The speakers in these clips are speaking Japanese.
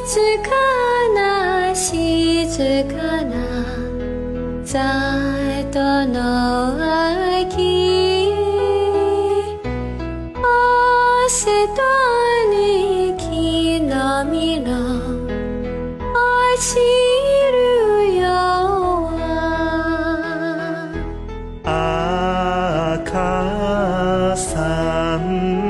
かな静かな在との秋汗とに木の実の落ちるよ赤さん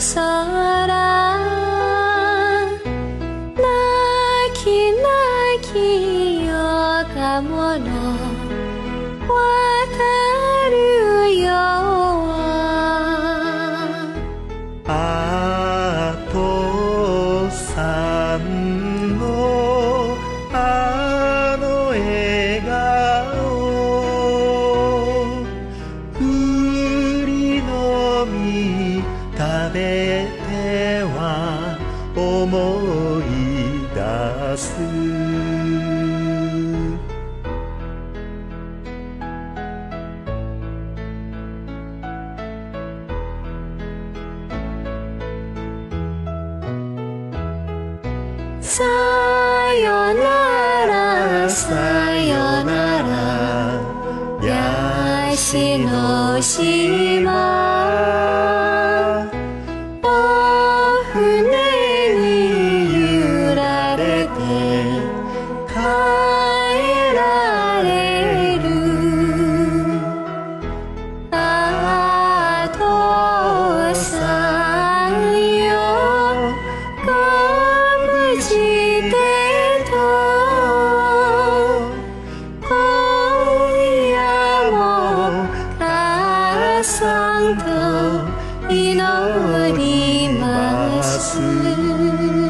の食べては思い出す。さよならさよならヤシの島んと祈ります。